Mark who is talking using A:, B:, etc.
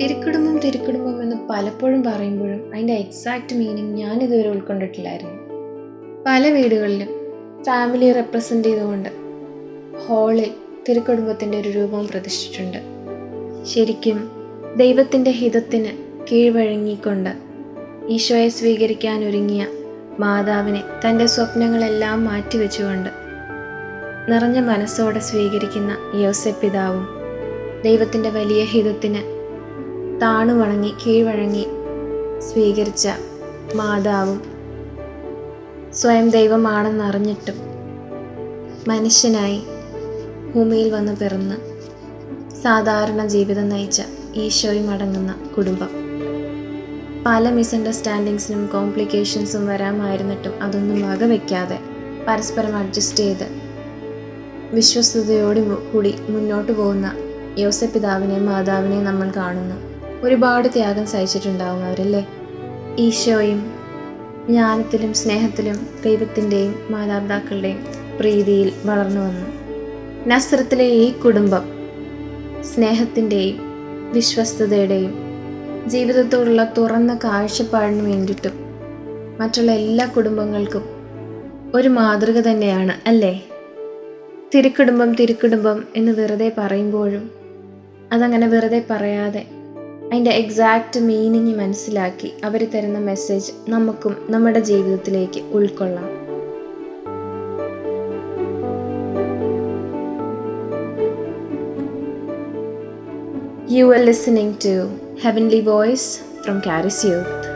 A: തിരുക്കുടുംബം തിരുക്കുടുംബം എന്ന് പലപ്പോഴും പറയുമ്പോഴും അതിന്റെ എക്സാക്റ്റ് മീനിങ് ഇതുവരെ ഉൾക്കൊണ്ടിട്ടില്ലായിരുന്നു. പല വീടുകളിലും ഫാമിലി റെപ്രസെന്റ് ചെയ്തുകൊണ്ട് ഹോളിൽ തിരുക്കുടുംബത്തിന്റെ ഒരു രൂപം പ്രതിഷ്ഠിച്ചിട്ടുണ്ട്. ശരിക്കും ദൈവത്തിന്റെ ഹിതത്തിന് കീഴ്വഴങ്ങിക്കൊണ്ട് ഈശോയെ സ്വീകരിക്കാൻ ഒരുങ്ങിയ മാതാവിനെ തന്റെ സ്വപ്നങ്ങളെല്ലാം മാറ്റിവെച്ചുകൊണ്ട് നിറഞ്ഞ മനസ്സോടെ സ്വീകരിക്കുന്ന യോസെപ്പിതാവും ദൈവത്തിന്റെ വലിയ ഹിതത്തിന് താണു വണങ്ങി കീഴ്വഴങ്ങി സ്വീകരിച്ച മാതാവും സ്വയം ദൈവമാണെന്നറിഞ്ഞിട്ടും മനുഷ്യനായി ഭൂമിയിൽ വന്ന് പിറന്ന് സാധാരണ ജീവിതം നയിച്ച ഈശോയും അടങ്ങുന്ന കുടുംബം. പല മിസ്അണ്ടർസ്റ്റാൻഡിങ്സിനും കോംപ്ലിക്കേഷൻസും വരാമായിരുന്നിട്ടും അതൊന്നും വകവെക്കാതെ പരസ്പരം അഡ്ജസ്റ്റ് ചെയ്ത് വിശ്വസ്തയോടും കൂടി മുന്നോട്ട് പോകുന്ന യോസപിതാവിനെ മാതാവിനെയും നമ്മൾ കാണുന്നു. ഒരുപാട് ത്യാഗം സഹിച്ചിട്ടുണ്ടാവും അവരല്ലേ? ഈശോയും ജ്ഞാനത്തിലും സ്നേഹത്തിലും ദൈവത്തിന്റെയും മാതാപിതാക്കളുടെയും പ്രീതിയിൽ വളർന്നു വന്നു. നസ്രത്തിലെ ഈ കുടുംബം സ്നേഹത്തിന്റെയും വിശ്വസ്തതയുടെയും ജീവിതത്തോടുള്ള തുറന്ന കാഴ്ചപ്പാടിന് വേണ്ടിയിട്ടും മറ്റുള്ള എല്ലാ കുടുംബങ്ങൾക്കും ഒരു മാതൃക തന്നെയാണ് അല്ലേ? തിരുക്കുടുംബം തിരുക്കുടുംബം എന്ന് വെറുതെ പറയുമ്പോഴും അതങ്ങനെ വെറുതെ പറയാതെ അതിന്റെ എക്സാക്റ്റ് മീനിങ് മനസ്സിലാക്കി അവർ തരുന്ന മെസ്സേജ് നമുക്കും നമ്മുടെ ജീവിതത്തിലേക്ക് ഉൾക്കൊള്ളാം you are listening to heavenly voice from Charis Youth.